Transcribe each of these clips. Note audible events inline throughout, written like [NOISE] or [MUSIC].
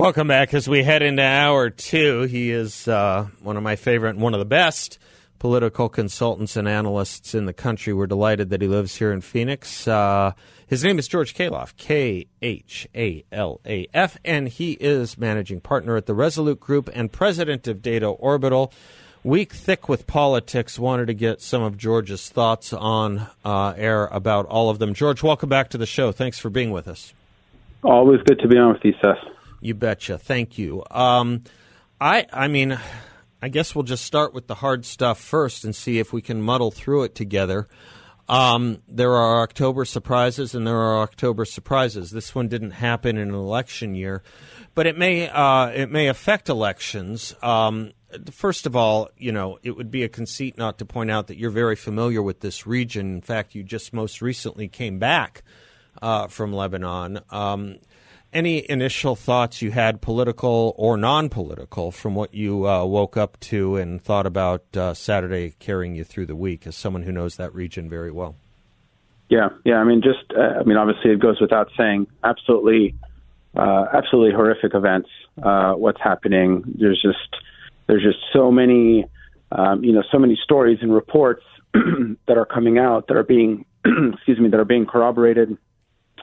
Welcome back as we head into hour two. He is uh, one of my favorite and one of the best political consultants and analysts in the country. We're delighted that he lives here in Phoenix. Uh, his name is George Khalaf, K H A L A F, and he is managing partner at the Resolute Group and president of Data Orbital. Week thick with politics. Wanted to get some of George's thoughts on uh, air about all of them. George, welcome back to the show. Thanks for being with us. Always good to be on with you, Seth. You betcha. Thank you. Um, I, I mean, I guess we'll just start with the hard stuff first and see if we can muddle through it together. Um, there are October surprises and there are October surprises. This one didn't happen in an election year, but it may uh, it may affect elections. Um, first of all, you know, it would be a conceit not to point out that you're very familiar with this region. In fact, you just most recently came back uh, from Lebanon. Um, any initial thoughts you had, political or non political, from what you uh, woke up to and thought about uh, Saturday carrying you through the week as someone who knows that region very well? Yeah, yeah. I mean, just, uh, I mean, obviously it goes without saying, absolutely, uh, absolutely horrific events. Uh, what's happening? There's just, there's just so many, um, you know, so many stories and reports [CLEARS THROAT] that are coming out that are being, [CLEARS THROAT] excuse me, that are being corroborated,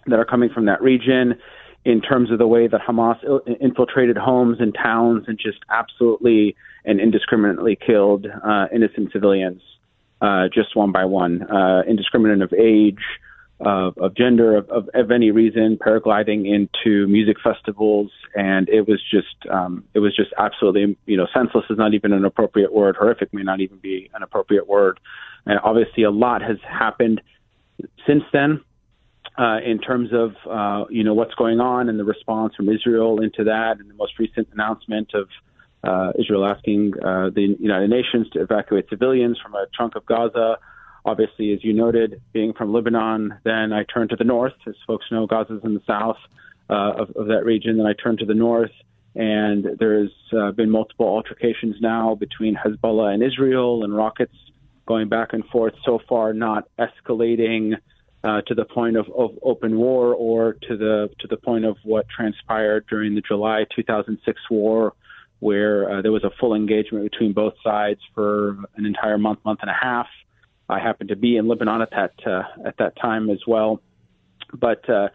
that are coming from that region in terms of the way that Hamas infiltrated homes and towns and just absolutely and indiscriminately killed uh, innocent civilians, uh, just one by one, uh, indiscriminate of age, of, of gender, of, of, of, any reason, paragliding into music festivals, and it was just um, it was just absolutely you know senseless is not even an appropriate word. Horrific may not even be an appropriate word. And obviously, a lot has happened since then uh, in terms of uh, you know what's going on and the response from Israel into that, and the most recent announcement of uh, Israel asking uh, the United Nations to evacuate civilians from a chunk of Gaza. Obviously, as you noted, being from Lebanon, then I turned to the north. As folks know, Gaza's in the south uh, of, of, that region. Then I turned to the north, and there's uh, been multiple altercations now between Hezbollah and Israel, and rockets going back and forth. So far, not escalating uh, to the point of, of open war or to the to the point of what transpired during the July 2006 war, where uh, there was a full engagement between both sides for an entire month, month and a half. I happened to be in Lebanon at that uh, at that time as well, but uh,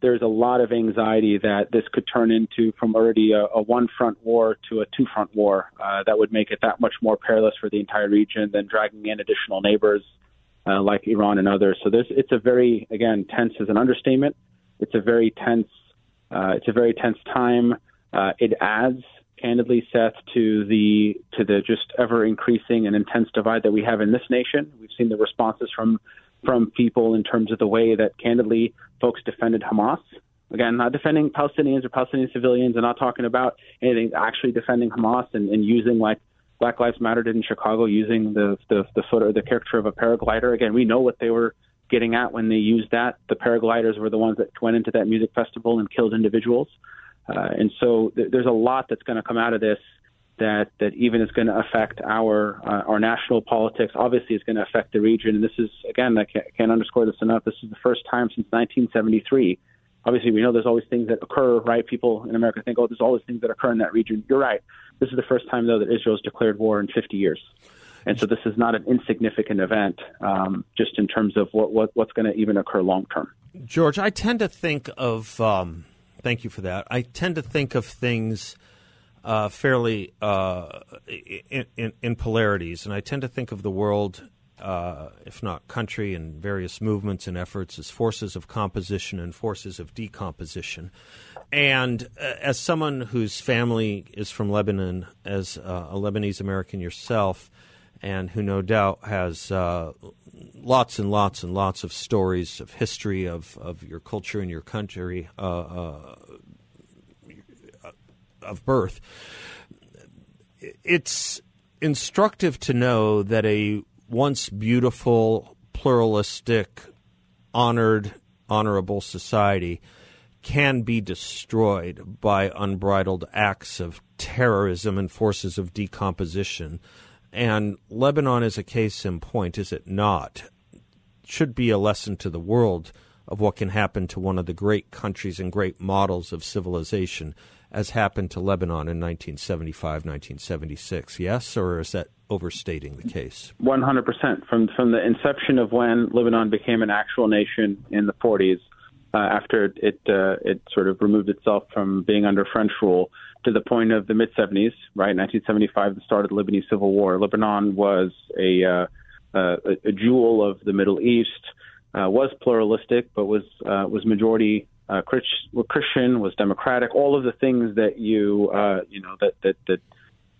there's a lot of anxiety that this could turn into from already a, a one front war to a two front war. Uh, that would make it that much more perilous for the entire region than dragging in additional neighbors uh, like Iran and others. So it's a very, again, tense is an understatement. It's a very tense, uh, it's a very tense time. Uh, it adds, candidly, Seth, to the to the just ever increasing and intense divide that we have in this nation. We've seen the responses from from people in terms of the way that, candidly, folks defended Hamas. Again, not defending Palestinians or Palestinian civilians, and not talking about anything, actually defending Hamas and, and using like Black Lives Matter did in Chicago using the the the photo the caricature of a paraglider. Again, we know what they were getting at when they used that. The paragliders were the ones that went into that music festival and killed individuals. Uh, and so th- there's a lot that's going to come out of this that that even is going to affect our uh, our national politics. Obviously, it's going to affect the region. And this is again, I can't, can't underscore this enough. This is the first time since 1973 obviously we know there's always things that occur, right? People in America think, oh, there's always things that occur in that region. You're right. This is the first time, though, that Israel's declared war in 50 years. And so this is not an insignificant event, um, just in terms of what, what what's going to even occur long term. George, I tend to think of. Um, thank you for that. I tend to think of things uh, fairly uh, in, in, in, polarities, and I tend to think of the world uh, if not country, and various movements and efforts as forces of composition and forces of decomposition. And uh, as someone whose family is from Lebanon, as uh, a Lebanese American yourself, and who no doubt has uh, lots and lots and lots of stories of history of, of your culture and your country, uh, of birth. It's instructive to know that a once beautiful, pluralistic, honored, honorable society can be destroyed by unbridled acts of terrorism and forces of decomposition. And Lebanon is a case in point, is it not? Should be a lesson to the world of what can happen to one of the great countries and great models of civilization, as happened to Lebanon in 1975, 1976. Yes, or is that overstating the case? 100%. From, from the inception of when Lebanon became an actual nation in the 40s, uh, after it uh, it sort of removed itself from being under French rule to the point of the mid 70s, right? 1975, the start of the Lebanese Civil War. Lebanon was a uh, uh, a jewel of the Middle East, uh, was pluralistic, but was uh, was majority uh, Christian, was democratic. All of the things that you uh, you know that that that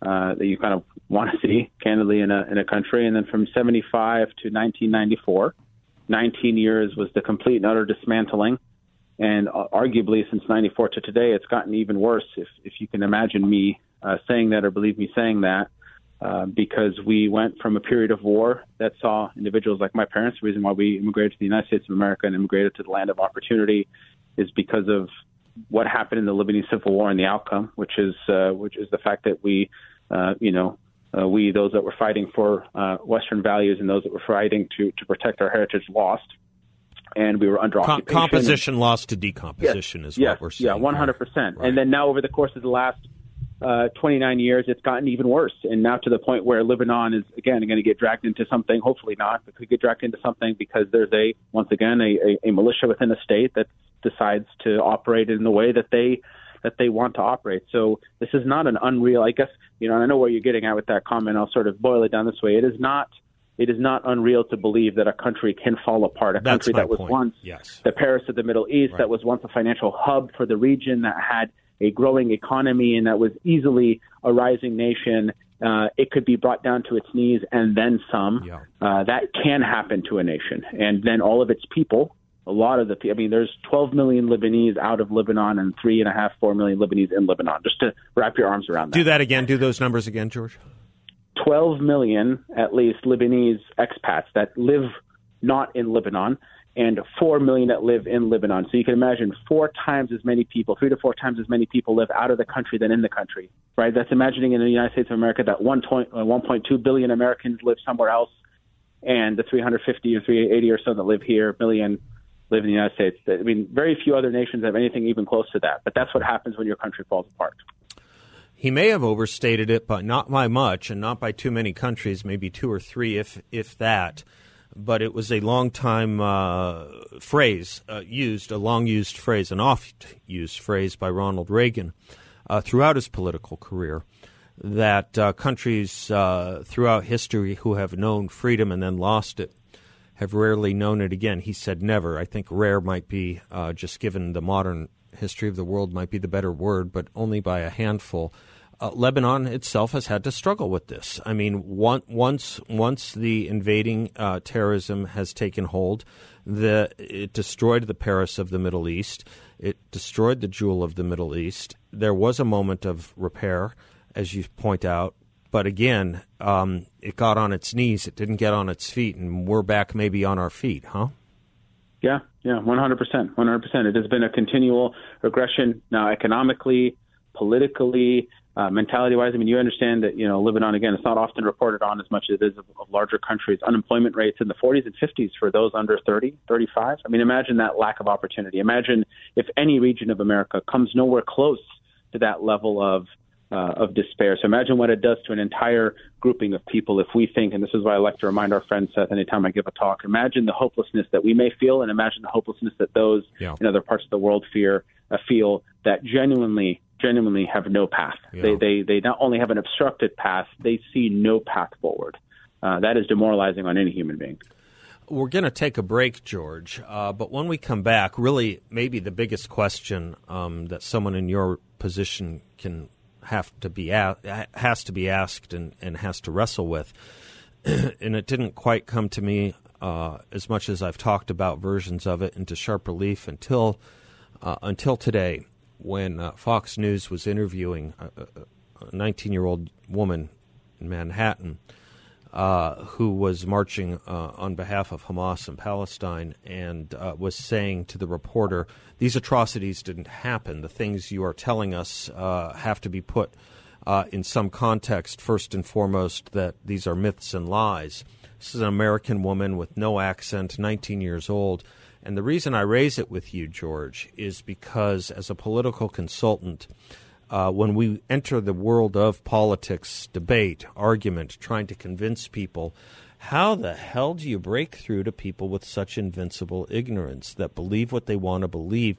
uh, that you kind of want to see, candidly, in a in a country. And then from 75 to 1994, 19 years was the complete and utter dismantling. And uh, arguably, since 94 to today, it's gotten even worse. If if you can imagine me uh, saying that or believe me saying that, uh, because we went from a period of war that saw individuals like my parents. The reason why we immigrated to the United States of America and immigrated to the land of opportunity is because of what happened in the Lebanese Civil War and the outcome, which is uh, which is the fact that we, uh, you know, uh, we those that were fighting for uh, Western values and those that were fighting to to protect our heritage lost, and we were under Com- occupation. Composition lost to decomposition yes, is yes, what we're seeing. Yeah, one hundred percent. And then now over the course of the last uh, 29 years, it's gotten even worse, and now to the point where Lebanon is again going to get dragged into something. Hopefully not, but could get dragged into something because there's a once again a, a, a militia within a state that decides to operate in the way that they that they want to operate. So this is not an unreal. I guess you know, I know where you're getting at with that comment. I'll sort of boil it down this way. It is not. It is not unreal to believe that a country can fall apart. A That's country that was point. once yes. the Paris of the Middle East, right. that was once a financial hub for the region, that had a growing economy and that was easily a rising nation, uh, it could be brought down to its knees and then some. Yeah. Uh, that can happen to a nation. And then all of its people, a lot of the people, I mean, there's 12 million Lebanese out of Lebanon and three and a half, four million Lebanese in Lebanon, just to wrap your arms around that. Do that again. Do those numbers again, George. 12 million, at least, Lebanese expats that live not in Lebanon and 4 million that live in Lebanon. So you can imagine four times as many people, three to four times as many people live out of the country than in the country, right? That's imagining in the United States of America that 1.2 uh, billion Americans live somewhere else and the 350 or 380 or so that live here, million live in the United States. I mean, very few other nations have anything even close to that. But that's what happens when your country falls apart. He may have overstated it, but not by much, and not by too many countries, maybe two or three, if if that but it was a long time uh, phrase uh, used, a long used phrase, an oft used phrase by Ronald Reagan uh, throughout his political career. That uh, countries uh, throughout history who have known freedom and then lost it have rarely known it again. He said never. I think rare might be, uh, just given the modern history of the world, might be the better word, but only by a handful uh, Lebanon itself has had to struggle with this. I mean, one, once once the invading uh, terrorism has taken hold, the it destroyed the Paris of the Middle East. It destroyed the jewel of the Middle East. There was a moment of repair, as you point out, but again, um, it got on its knees. It didn't get on its feet, and we're back maybe on our feet, huh? Yeah, yeah, one hundred percent, one hundred percent. It has been a continual regression now, economically, politically, uh, mentality wise, I mean, you understand that, you know, Lebanon, again, it's not often reported on as much as it is of, of larger countries. Unemployment rates in the 40s and 50s for those under 30, 35. I mean, imagine that lack of opportunity. Imagine if any region of America comes nowhere close to that level of uh, of despair. So imagine what it does to an entire grouping of people if we think, and this is why I like to remind our friend Seth anytime I give a talk, imagine the hopelessness that we may feel and imagine the hopelessness that those yeah. in other parts of the world fear uh, feel that genuinely genuinely have no path. Yeah. They, they they not only have an obstructed path, they see no path forward. Uh, that is demoralizing on any human being. We're going to take a break, George. Uh, but when we come back, really, maybe the biggest question um, that someone in your position can have to be a- has to be asked and, and has to wrestle with, [CLEARS THROAT] and it didn't quite come to me uh, as much as I've talked about versions of it into sharp relief until uh, until today when uh, Fox News was interviewing a 19 year old woman in Manhattan uh, who was marching uh, on behalf of Hamas in Palestine and uh, was saying to the reporter, These atrocities didn't happen. The things you are telling us uh, have to be put uh, in some context, first and foremost, that these are myths and lies. This is an American woman with no accent, 19 years old. And the reason I raise it with you, George, is because as a political consultant, uh, when we enter the world of politics, debate, argument, trying to convince people, how the hell do you break through to people with such invincible ignorance that believe what they want to believe,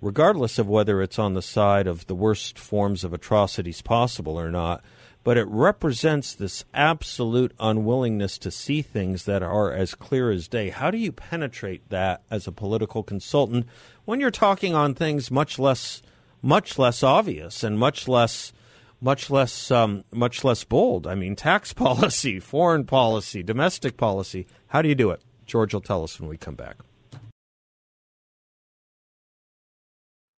regardless of whether it's on the side of the worst forms of atrocities possible or not? But it represents this absolute unwillingness to see things that are as clear as day. How do you penetrate that as a political consultant when you're talking on things much less much less obvious and much less much less um, much less bold. I mean, tax [LAUGHS] policy, foreign policy, domestic policy. How do you do it? George will tell us when we come back.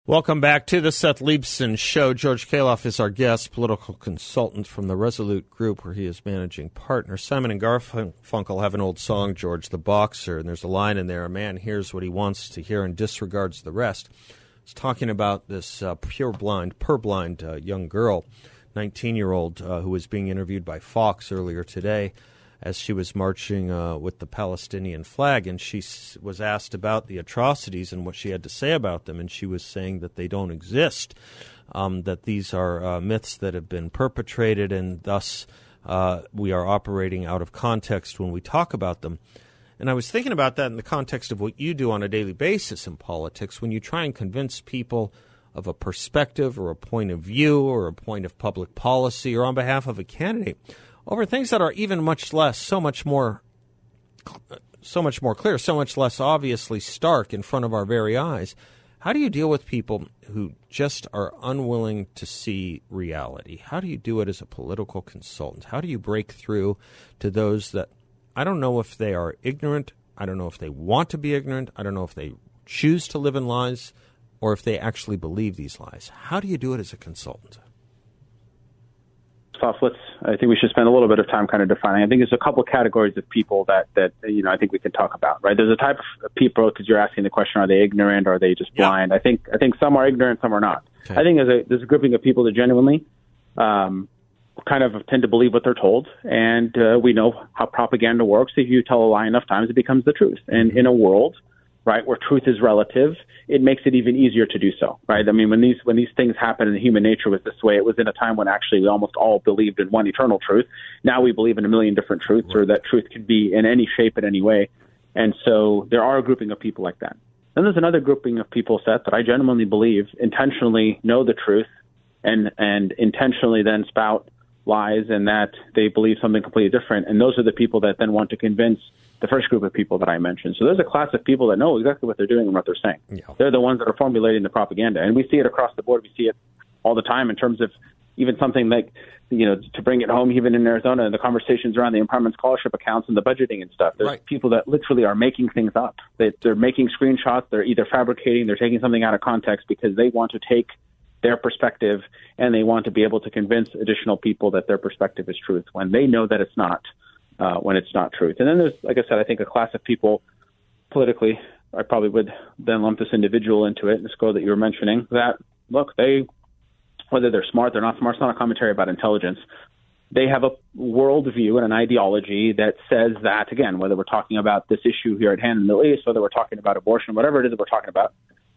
Welcome back to the Seth Leibsohn Show. George Khalaf is our guest, political consultant from the Resolute Group, where he is managing partner. Simon and Garfunkel have an old song, George the Boxer, and there's a line in there: "A man hears what he wants to hear and disregards the rest." was talking about this uh, purblind, purblind uh, young girl, 19 year old, uh, who was being interviewed by Fox earlier today as she was marching uh, with the Palestinian flag. And she s- was asked about the atrocities and what she had to say about them. And she was saying that they don't exist, um, that these are uh, myths that have been perpetrated, and thus uh, we are operating out of context when we talk about them. And I was thinking about that in the context of what you do on a daily basis in politics when you try and convince people of a perspective or a point of view or a point of public policy or on behalf of a candidate over things that are even much less, so much more so much more clear, so much less obviously stark in front of our very eyes. How do you deal with people who just are unwilling to see reality? How do you do it as a political consultant? How do you break through to those that I don't know if they are ignorant. I don't know if they want to be ignorant. I don't know if they choose to live in lies or if they actually believe these lies. How do you do it as a consultant? Off, let's. I think we should spend a little bit of time kind of defining. I think there's a couple of categories of people that that you know I think we can talk about. Right? There's a type of people because you're asking the question: Are they ignorant? Or are they just blind? Yeah. I think I think some are ignorant, some are not. Okay. I think there's a there's a grouping of people that genuinely um, kind of tend to believe what they're told, and uh, we know how propaganda works. If you tell a lie enough times, it becomes the truth. And in a world, right, where truth is relative, it makes it even easier to do so, right? I mean, when these when these things happen, and human nature was this way, it was in a time when actually we almost all believed in one eternal truth. Now we believe in a million different truths, or that truth can be in any shape in any way. And so there are a grouping of people like that. Then there's another grouping of people Seth that I genuinely believe intentionally know the truth and and intentionally then spout lies and that they believe something completely different. And those are the people that then want to convince the first group of people that I mentioned. So there's a class of people that know exactly what they're doing and what they're saying. Yeah. They're the ones that are formulating the propaganda. And we see it across the board. We see it all the time in terms of even something like, you know, to bring it home, even in Arizona, the conversations around the empowerment scholarship accounts and the budgeting and stuff. There's right. people that literally are making things up. They, they're making screenshots. They're either fabricating, they're taking something out of context because they want to take – their perspective and they want to be able to convince additional people that their perspective is truth when they know that it's not uh, when it's not truth. And then there's, like I said, I think a class of people politically, I probably would then lump this individual into it, this girl that you were mentioning, that look, they whether they're smart, they're not smart, it's not a commentary about intelligence. They have a worldview and an ideology that says that, again, whether we're talking about this issue here at hand in the Middle East, whether we're talking about abortion, whatever it is that we're talking about,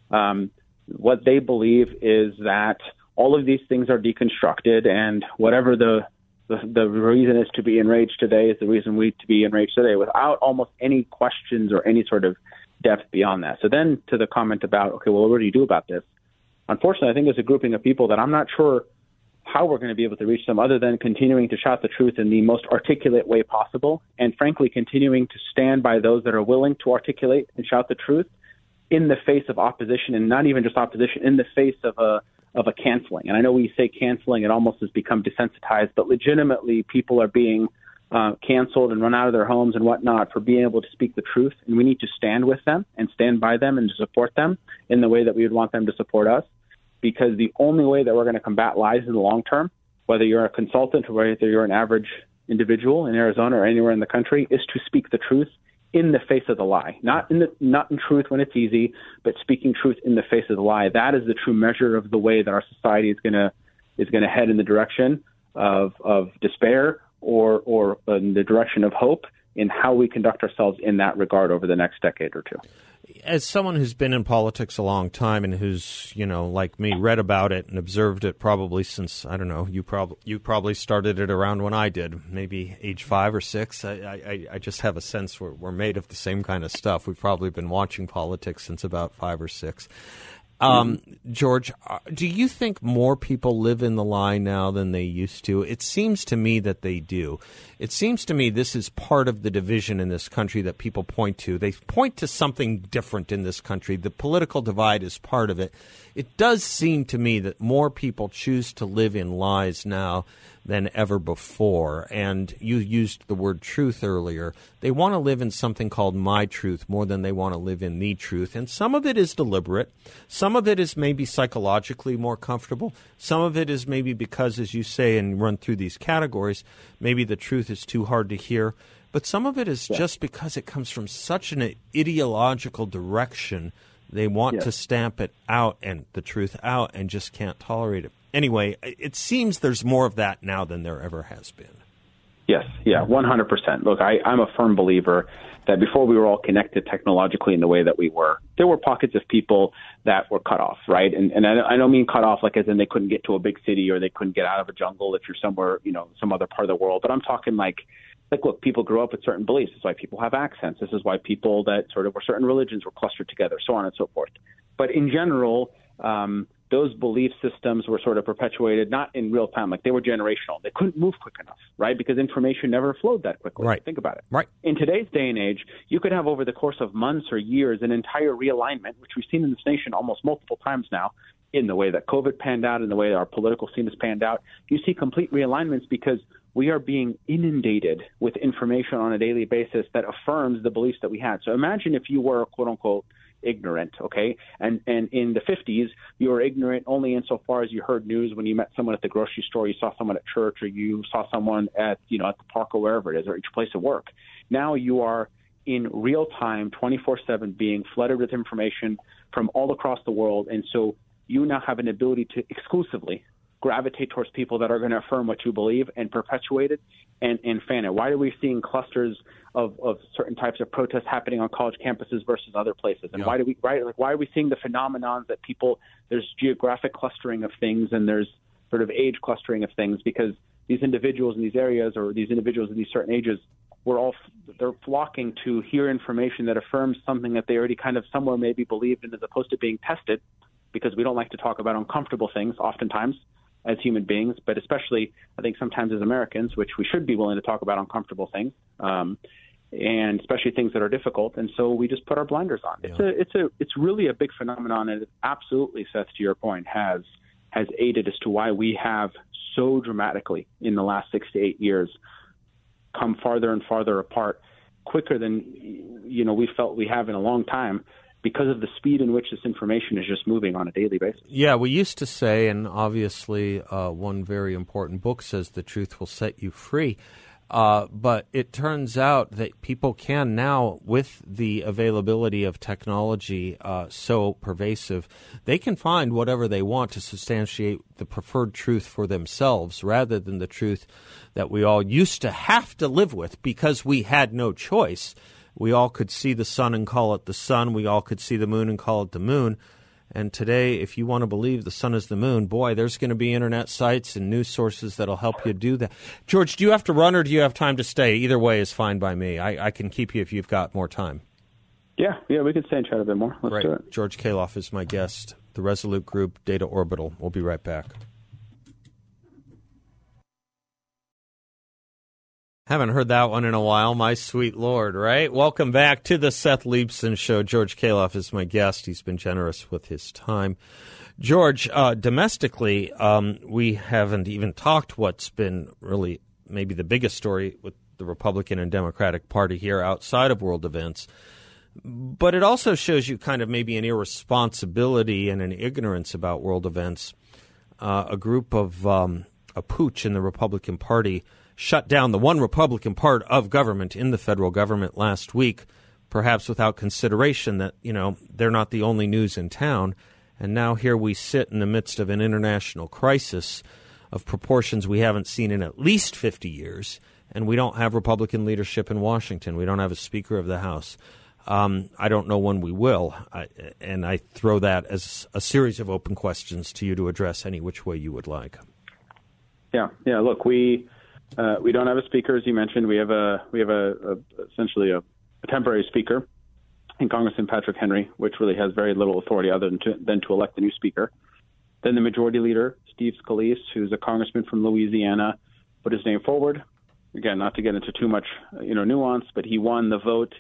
um, what they believe is that all of these things are deconstructed, and whatever the, the the reason is to be enraged today is the reason we to be enraged today, without almost any questions or any sort of depth beyond that. So then, to the comment about okay, well, what do you do about this? Unfortunately, I think there's a grouping of people that I'm not sure how we're going to be able to reach them other than continuing to shout the truth in the most articulate way possible and frankly continuing to stand by those that are willing to articulate and shout the truth in the face of opposition, and not even just opposition, in the face of a of a canceling. And I know you say canceling, it almost has become desensitized, but legitimately, people are being uh, canceled and run out of their homes and whatnot for being able to speak the truth. And we need to stand with them and stand by them and support them in the way that we would want them to support us. because the only way that we're going to combat lies in the long term, whether you're a consultant or whether you're an average individual in Arizona or anywhere in the country, is to speak the truth in the face of the lie. Not in the not in truth when it's easy, but speaking truth in the face of the lie. That is the true measure of the way that our society is going to is going to head in the direction of of despair or or in the direction of hope in how we conduct ourselves in that regard over the next decade or two as someone who's been in politics a long time and who's you know like me read about it and observed it probably since I don't know you probably you probably started it around when I did maybe age five or six. I I, I just have a sense we're, we're made of the same kind of stuff. We've probably been watching politics since about five or six um, George, uh, do you think more people live in the lie now than they used to? It seems to me that they do. It seems to me this is part of the division in this country that people point to. They point to something different in this country. The political divide is part of it. It does seem to me that more people choose to live in lies now than ever before. And you used the word truth earlier. They want to live in something called my truth more than they want to live in the truth. And some of it is deliberate. Some of it is maybe psychologically more comfortable. Some of it is maybe because, as you say, and run through these categories, maybe the truth is too hard to hear. But some of it is yeah. just because it comes from such an ideological direction. They want to stamp it out and the truth out and just can't tolerate it anyway, it seems there's more of that now than there ever has been. Yes, yeah, 100%. Look, I, I'm a firm believer that before we were all connected technologically in the way that we were, there were pockets of people that were cut off, right? And, and I, I don't mean cut off like as in they couldn't get to a big city or they couldn't get out of a jungle if you're somewhere, you know, some other part of the world. But I'm talking like, like look, people grew up with certain beliefs. This is why people have accents. This is why people that sort of were certain religions were clustered together, so on and so forth. But in general, um, those belief systems were sort of perpetuated not in real time, like they were generational. They couldn't move quick enough, right? Because information never flowed that quickly. Right. Think about it. Right. In today's day and age, you could have over the course of months or years an entire realignment, which we've seen in this nation almost multiple times now, in the way that COVID panned out, in the way our political scene has panned out. You see complete realignments because we are being inundated with information on a daily basis that affirms the beliefs that we had. So imagine if you were, quote unquote, ignorant, okay? And and in the 50s, you were ignorant only insofar as you heard news when you met someone at the grocery store, you saw someone at church, or you saw someone at you know at the park or wherever it is, or each place of work. Now you are in real time, 24/7, being flooded with information from all across the world, and so you now have an ability to exclusively gravitate towards people that are going to affirm what you believe and perpetuate it and, and fan it? Why are we seeing clusters of, of certain types of protests happening on college campuses versus other places? And yeah. why do we right like why are we seeing the phenomenon that people there's geographic clustering of things and there's sort of age clustering of things because these individuals in these areas or these individuals in these certain ages we're all they're flocking to hear information that affirms something that they already kind of somewhere maybe believed in as opposed to being tested because we don't like to talk about uncomfortable things oftentimes as human beings, but especially I think sometimes as Americans, which we should be willing to talk about uncomfortable things, um, and especially things that are difficult. And so we just put our blinders on. Yeah. It's a it's a it's really a big phenomenon, and it absolutely, Seth, to your point, has has aided as to why we have so dramatically in the last six to eight years come farther and farther apart quicker than you know we felt we have in a long time because of the speed in which this information is just moving on a daily basis. Yeah, we used to say, and obviously, uh, one very important book says the truth will set you free. Uh, but it turns out that people can now, with the availability of technology uh, so pervasive, they can find whatever they want to substantiate the preferred truth for themselves rather than the truth that we all used to have to live with because we had no choice we all could see the sun and call it the sun. We all could see the moon and call it the moon. And today, if you want to believe the sun is the moon, boy, there's going to be internet sites and news sources that'll help you do that. George, do you have to run or do you have time to stay? Either way is fine by me. I, I can keep you if you've got more time. Yeah, yeah, we can stay and chat a bit more. Let's right. do it. George Khalaf is my guest. The Resolute Group, Data Orbital. We'll be right back. Haven't heard that one in a while, my sweet lord, right? Welcome back to the Seth Leibsohn Show. George Khalaf is my guest. He's been generous with his time. George, uh, domestically, um, we haven't even talked what's been really maybe the biggest story with the Republican and Democratic Party here outside of world events. But it also shows you kind of maybe an irresponsibility and an ignorance about world events. Uh, a group of um, a pooch in the Republican Party shut down the one Republican part of government in the federal government last week, perhaps without consideration that, you know, they're not the only news in town. And now here we sit in the midst of an international crisis of proportions we haven't seen in at least 50 years, and we don't have Republican leadership in Washington. We don't have a Speaker of the House. Um, I don't know when we will, I, and I throw that as a series of open questions to you to address any which way you would like. Yeah, yeah. Look, we uh, we don't have a speaker, as you mentioned. We have a we have a, a essentially a, a, temporary speaker in Congressman Patrick McHenry, which really has very little authority other than to, than to elect the new speaker. Then the majority leader, Steve Scalise, who's a congressman from Louisiana, put his name forward. Again, not to get into too much you know nuance, but he won the vote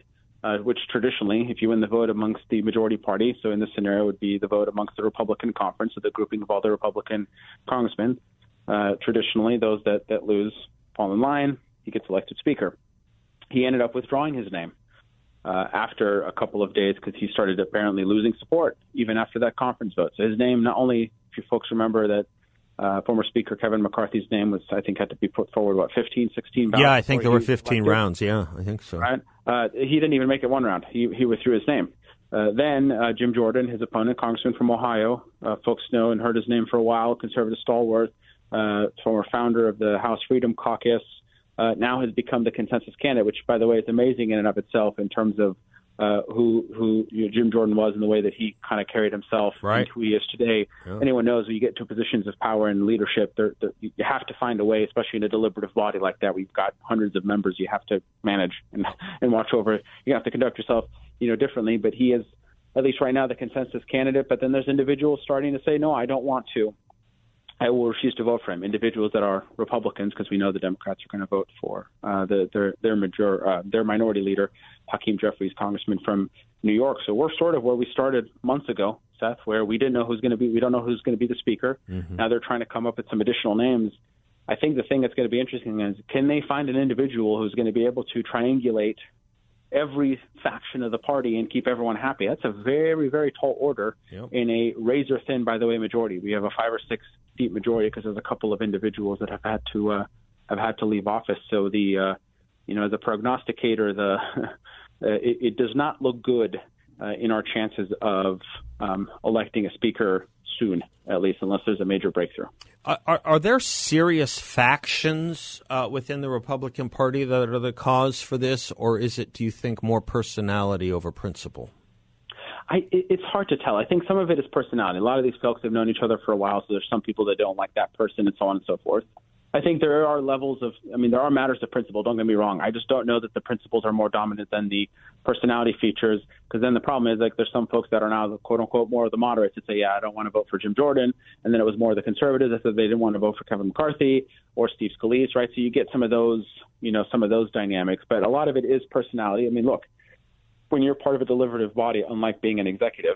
uh, which traditionally, if you win the vote amongst the majority party, so in this scenario would be the vote amongst the Republican conference, so the grouping of all the Republican congressmen, uh, traditionally those that, that lose fall in line, he gets elected speaker. He ended up withdrawing his name uh, after a couple of days because he started apparently losing support even after that conference vote. So his name, not only, if you folks remember that uh, former Speaker Kevin McCarthy's name was, I think, had to be put forward, what, 15, 16 Yeah, I think there were 15 rounds. Yeah, I think so. Right? Uh, he didn't even make it one round. He, he withdrew his name. Uh, then uh, Jim Jordan, his opponent, congressman from Ohio, uh, folks know and heard his name for a while, conservative stalwart, uh, former founder of the House Freedom Caucus, uh, now has become the consensus candidate, which, by the way, is amazing in and of itself in terms of uh, who who you know, Jim Jordan was and the way that he kind of carried himself right. and who he is today. Yeah. Anyone knows when you get to positions of power and leadership, they're, they're, you have to find a way, especially in a deliberative body like that. We've got hundreds of members you have to manage and, [LAUGHS] and watch over. You have to conduct yourself, you know, differently. But he is, at least right now, the consensus candidate. But then there's individuals starting to say, no, I don't want to. I will refuse to vote for him. Individuals that are Republicans, because we know the Democrats are going to vote for uh, the, their their major uh, their minority leader, Hakeem Jeffries, congressman from New York. So we're sort of where we started months ago, Seth, where we didn't know who's going to be we don't know who's going to be the speaker. Mm-hmm. Now they're trying to come up with some additional names. I think the thing that's going to be interesting is can they find an individual who's going to be able to triangulate every faction of the party and keep everyone happy. That's a very, very tall order yep. in a razor thin, by the way, majority. We have a five or six seat majority because there's a couple of individuals that have had to uh, have had to leave office. So the uh, you know the prognosticator, the [LAUGHS] it, it, does not look good uh, in our chances of um, electing a speaker soon, at least, unless there's a major breakthrough. Are, are there serious factions uh, within the Republican Party that are the cause for this, or is it, do you think, more personality over principle? I, it's hard to tell. I think some of it is personality. A lot of these folks have known each other for a while, so there's some people that don't like that person, and so on and so forth. I think there are levels of, I mean, there are matters of principle. Don't get me wrong. I just don't know that the principles are more dominant than the personality features. Because then the problem is, like, there's some folks that are now, the, quote unquote, more of the moderates that say, yeah, I don't want to vote for Jim Jordan. And then it was more the conservatives that said they didn't want to vote for Kevin McCarthy or Steve Scalise, right? So you get some of those, you know, some of those dynamics. But a lot of it is personality. I mean, look, when you're part of a deliberative body, unlike being an executive,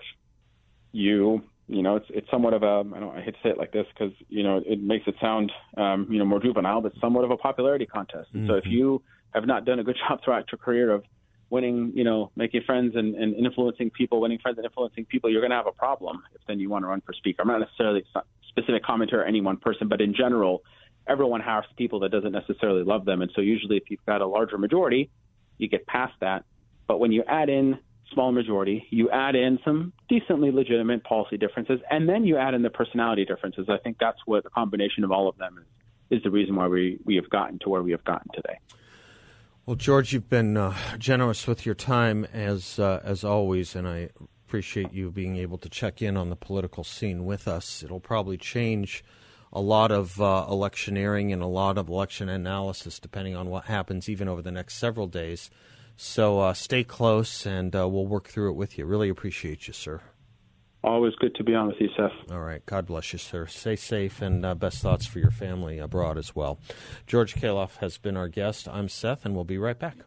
you you know, it's it's somewhat of a I don't I hate to say it like this because you know it makes it sound um, you know more juvenile, but somewhat of a popularity contest. Mm-hmm. So if mm-hmm. you have not done a good [LAUGHS] job throughout your career of winning, you know, making friends and, and influencing people, winning friends and influencing people, you're going to have a problem if then you want to run for speaker. I'm not necessarily specific commentary on any one person, but in general, everyone has people that doesn't necessarily love them, and so usually if you've got a larger majority, you get past that. But when you add in small majority, you add in some decently legitimate policy differences, and then you add in the personality differences. I think that's what the combination of all of them is, is the reason why we, we have gotten to where we have gotten today. Well, George, you've been uh, generous with your time as uh, as always, and I appreciate you being able to check in on the political scene with us. It'll probably change a lot of uh, electioneering and a lot of election analysis depending on what happens even over the next several days. So uh, stay close, and uh, we'll work through it with you. Really appreciate you, sir. Always good to be on with you, Seth. All right. God bless you, sir. Stay safe, and uh, best thoughts for your family abroad as well. George Khalaf has been our guest. I'm Seth, and we'll be right back.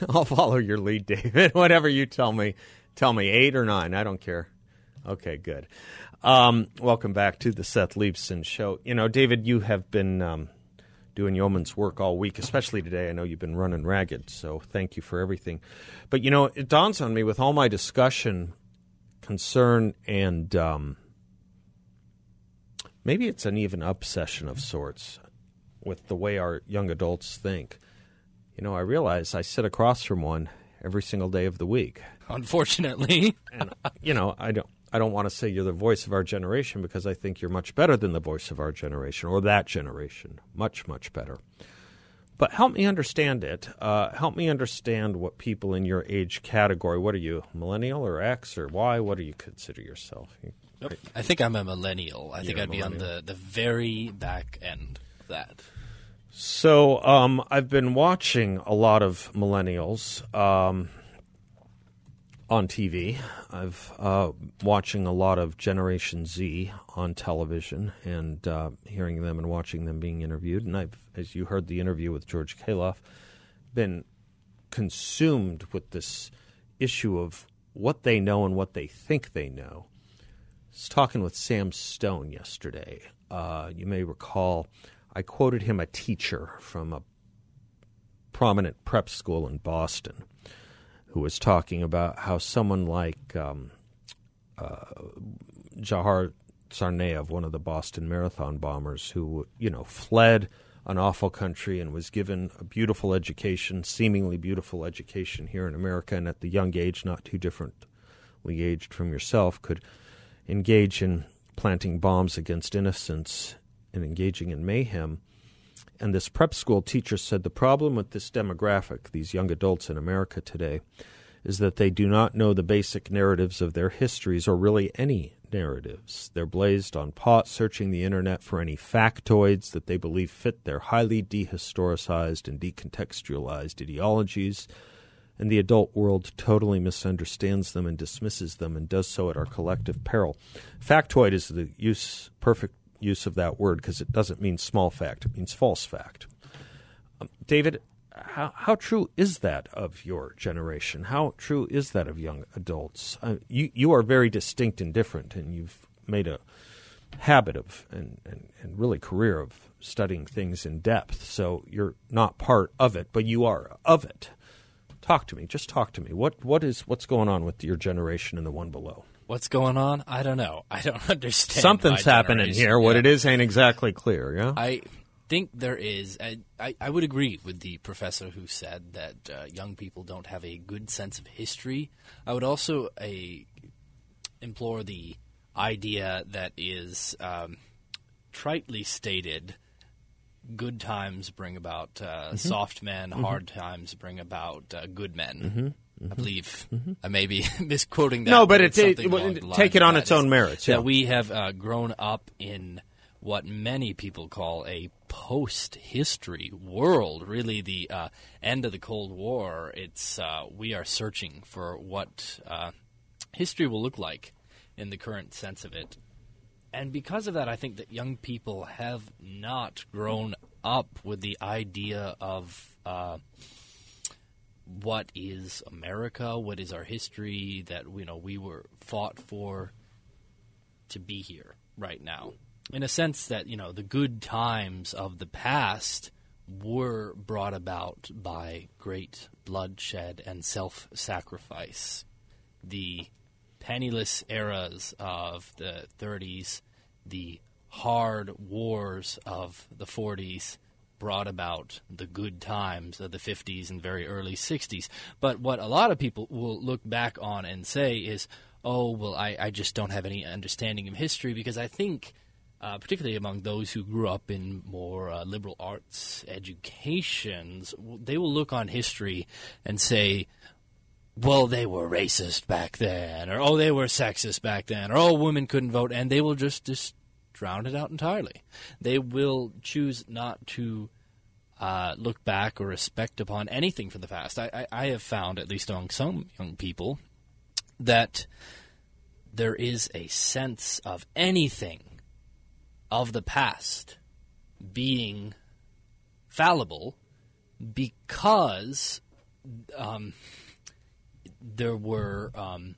[LAUGHS] I'll follow your lead, David. [LAUGHS] Whatever you tell me. Tell me, eight or nine. I don't care. Okay, good. Um, welcome back to the Seth Leibsohn Show. You know, David, you have been um, doing yeoman's work all week, especially today. I know you've been running ragged, so thank you for everything. But you know, it dawns on me with all my discussion, concern, and um, maybe it's an even obsession of sorts with the way our young adults think. You know, I realize I sit across from one every single day of the week. Unfortunately, and you know, I don't I don't want to say you're the voice of our generation because I think you're much better than the voice of our generation or that generation. Much, much better. But help me understand it. Uh, help me understand what people in your age category, what are you, millennial or X or Y? What do you consider yourself? I think I'm a millennial. I think You're a I'd be on the, the very back end of that. So um, I've been watching a lot of millennials. Um, on TV. I've uh, watching a lot of Generation Z on television and uh, hearing them and watching them being interviewed. And I've, as you heard the interview with George Khalaf, been consumed with this issue of what they know and what they think they know. I was talking with Sam Stone yesterday. Uh, you may recall I quoted him a teacher from a prominent prep school in Boston who was talking about how someone like um, uh, Dzhokhar Tsarnaev, one of the Boston Marathon bombers, who you know fled an awful country and was given a beautiful education, seemingly beautiful education here in America, and at the young age, not too differently aged from yourself, could engage in planting bombs against innocents and engaging in mayhem. And this prep school teacher said the problem with this demographic, these young adults in America today, is that they do not know the basic narratives of their histories or really any narratives. They're blazed on pot, searching the internet for any factoids that they believe fit their highly dehistoricized and decontextualized ideologies. And the adult world totally misunderstands them and dismisses them and does so at our collective peril. Factoid is the use, perfect use of that word because it doesn't mean small fact, it means false fact. Um, David, how, how true is that of your generation? How true is that of young adults? Uh, you, you are very distinct and different, and you've made a habit of and, and, and really career of studying things in depth. So you're not part of it, but you are of it. Talk to me. Just talk to me. What what is what's going on with your generation and the one below? What's going on? I don't know. I don't [LAUGHS] understand. Something's happening here. Yeah. What it is ain't exactly clear. Yeah. I think there is. I, I, I, would agree with the professor who said that uh, young people don't have a good sense of history. I would also a, implore the idea that is um, tritely stated good times bring about uh, mm-hmm. soft men, mm-hmm. hard times bring about uh, good men. Mm-hmm. Mm-hmm. I believe mm-hmm. I may be misquoting [LAUGHS] that. No, but, but it, it take it on its own merits. Yeah. That we have uh, grown up in what many people call a post history world, really the uh, end of the Cold War. It's uh, we are searching for what uh, history will look like in the current sense of it. And because of that, I think that young people have not grown up with the idea of uh, what is America, what is our history, that you know we were fought for to be here right now in a sense that you know the good times of the past were brought about by great bloodshed and self-sacrifice. The penniless eras of the 30s, the hard wars of the 40s brought about the good times of the 50s and very early 60s. But what a lot of people will look back on and say is, oh, well, I, I just don't have any understanding of history because I think – uh, particularly among those who grew up in more uh, liberal arts educations, they will look on history and say, well, they were racist back then, or oh, they were sexist back then, or oh, women couldn't vote, and they will just, just drown it out entirely. They will choose not to uh, look back or respect upon anything from the past. I, I, I have found, at least among some young people, that there is a sense of anything of the past being fallible because um, there were, um,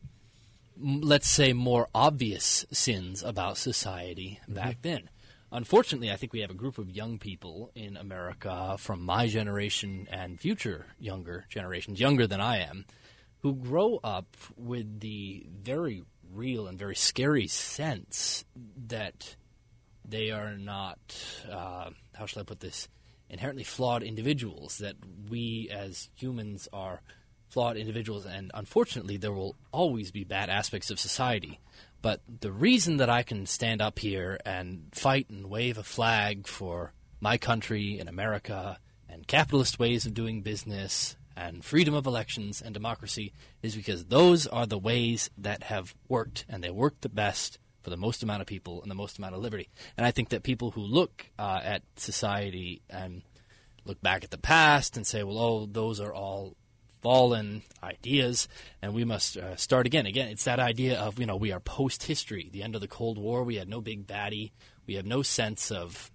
let's say, more obvious sins about society mm-hmm. back then. Unfortunately, I think we have a group of young people in America from my generation and future younger generations, younger than I am, who grow up with the very real and very scary sense that they are not, uh, how shall I put this, inherently flawed individuals, that we as humans are flawed individuals, and unfortunately, there will always be bad aspects of society. But the reason that I can stand up here and fight and wave a flag for my country and America and capitalist ways of doing business and freedom of elections and democracy is because those are the ways that have worked, and they work the best for the most amount of people and the most amount of liberty. And I think that people who look uh, at society and look back at the past and say, well, oh, those are all fallen ideas, and we must uh, start again. Again, it's that idea of you know we are post history, the end of the Cold War. We had no big baddie. We have no sense of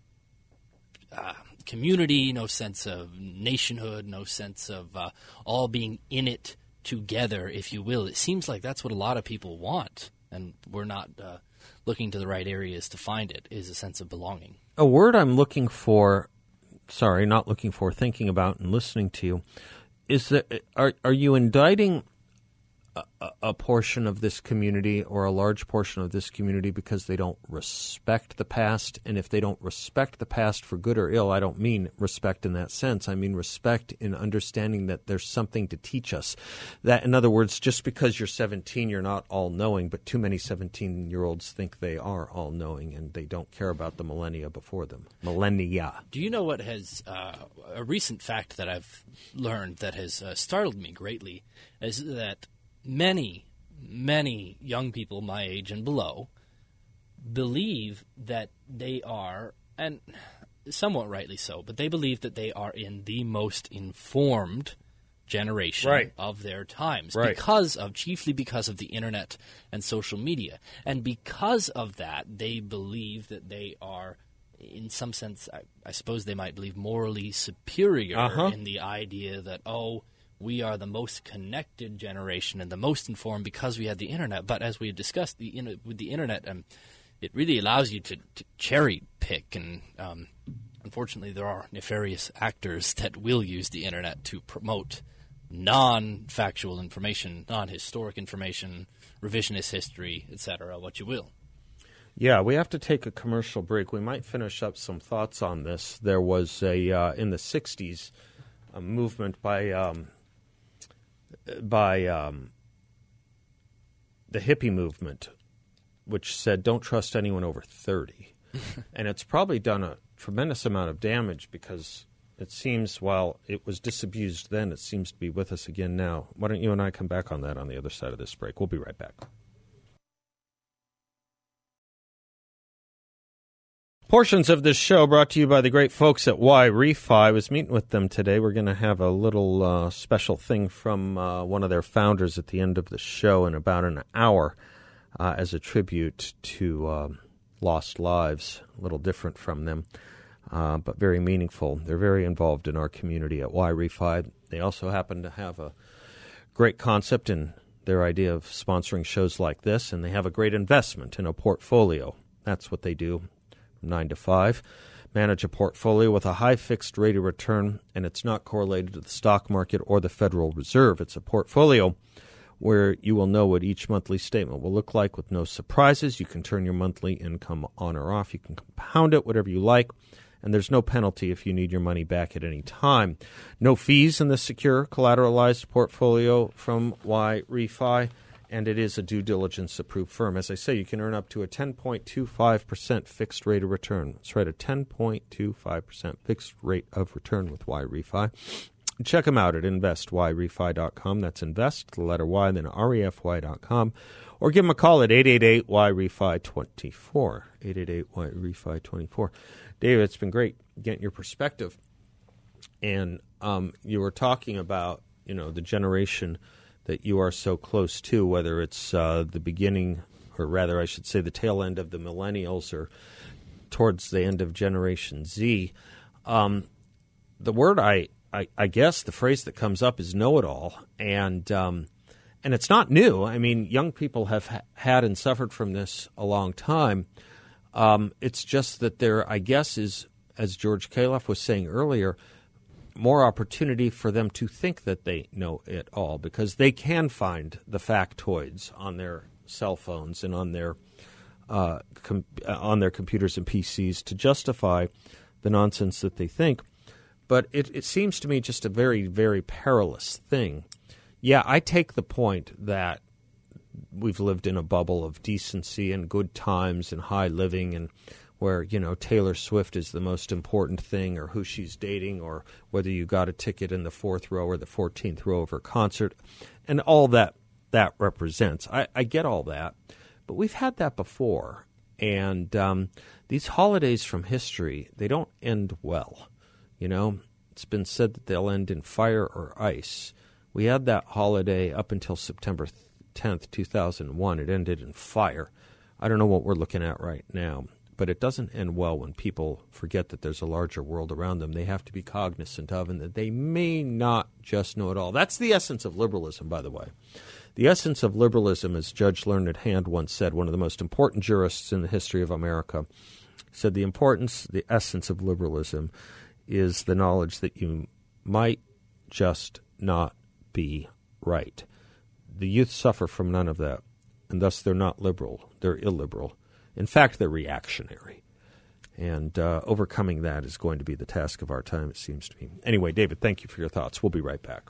uh, community, no sense of nationhood, no sense of uh, all being in it together, if you will. It seems like that's what a lot of people want, and we're not uh, looking to the right areas to find it. Is a sense of belonging. A word I'm looking for. Sorry, not looking for. Thinking about and listening to you is that uh, are are you indicting a, a, portion of this community or a large portion of this community because they don't respect the past. And if they don't respect the past for good or ill i don't mean respect in that sense. I mean respect in understanding that there's something to teach us. That in other words just because you're 17 you're not all knowing but too many 17 year olds think they are all knowing and they don't care about the millennia before them. Millennia. Do you know what has uh, a recent fact that i've learned that has uh, startled me greatly is that many, many young people my age and below believe that they are, and somewhat rightly so, but they believe that they are in the most informed generation right. of their times right. because of chiefly because of the internet and social media and because of that they believe that they are in some sense I, I suppose they might believe morally superior uh-huh. in the idea that oh we are the most connected generation and the most informed because we have the internet. But as we discussed, the you know, with the internet, um, it really allows you to, to cherry pick, and um, unfortunately, there are nefarious actors that will use the internet to promote non-factual information, non-historic information, revisionist history, etc. What you will. Yeah, we have to take a commercial break. We might finish up some thoughts on this. There was a uh, in the '60s a movement by um, by um, the hippie movement, which said don't trust anyone over 30. [LAUGHS] and it's probably done a tremendous amount of damage because it seems, while it was disabused then, it seems to be with us again now. Why don't you and I come back on that on the other side of this break? We'll be right back. Portions of this show brought to you by the great folks at YRefy. I was meeting with them today. We're going to have a little uh, special thing from uh, one of their founders at the end of the show in about an hour uh, as a tribute to um, lost lives. A little different from them, uh, but very meaningful. They're very involved in our community at YRefy. They also happen to have a great concept in their idea of sponsoring shows like this, and they have a great investment in a portfolio. That's what they do 9 to 5. Manage a portfolio with a high fixed rate of return, and it's not correlated to the stock market or the Federal Reserve. It's a portfolio where you will know what each monthly statement will look like with no surprises. You can turn your monthly income on or off. You can compound it, whatever you like, and there's no penalty if you need your money back at any time. No fees in the secure collateralized portfolio from YRefy and it is a due diligence approved firm. As I say, you can earn up to a 10.25% fixed rate of return. That's right, a 10.25% fixed rate of return with YRefy. Check them out at investyrefy.com. That's invest, the letter Y, then refy.com. Or give them a call at 888 YRefy 24. 888 YRefy 24. David, it's been great getting your perspective. And um, you were talking about, you know, the generation – that you are so close to, whether it's uh, the beginning, or rather, I should say, the tail end of the millennials or towards the end of Generation Z. Um, the word I, I, I, guess the phrase that comes up is know it all. And, um, and it's not new. I mean, young people have ha- had and suffered from this a long time. Um, it's just that there, I guess, is as George Khalaf was saying earlier, more opportunity for them to think that they know it all because they can find the factoids on their cell phones and on their uh, com- uh, on their computers and PCs to justify the nonsense that they think. But it, it seems to me just a very, very perilous thing. Yeah, I take the point that we've lived in a bubble of decency and good times and high living and where you know Taylor Swift is the most important thing, or who she's dating, or whether you got a ticket in the fourth row or the fourteenth row of her concert, and all that that represents. I, I get all that, but we've had that before, and um, these holidays from history they don't end well. You know, it's been said that they'll end in fire or ice. We had that holiday up until September 10th, 2001. It ended in fire. I don't know what we're looking at right now but it doesn't end well when people forget that there's a larger world around them they have to be cognizant of and that they may not just know it all. That's the essence of liberalism, by the way. The essence of liberalism, as Judge Learned Hand once said, one of the most important jurists in the history of America, said the importance, the essence of liberalism is the knowledge that you might just not be right. The youth suffer from none of that, and thus they're not liberal, they're illiberal. In fact, they're reactionary. And uh, overcoming that is going to be the task of our time, it seems to me. Anyway, David, thank you for your thoughts. We'll be right back.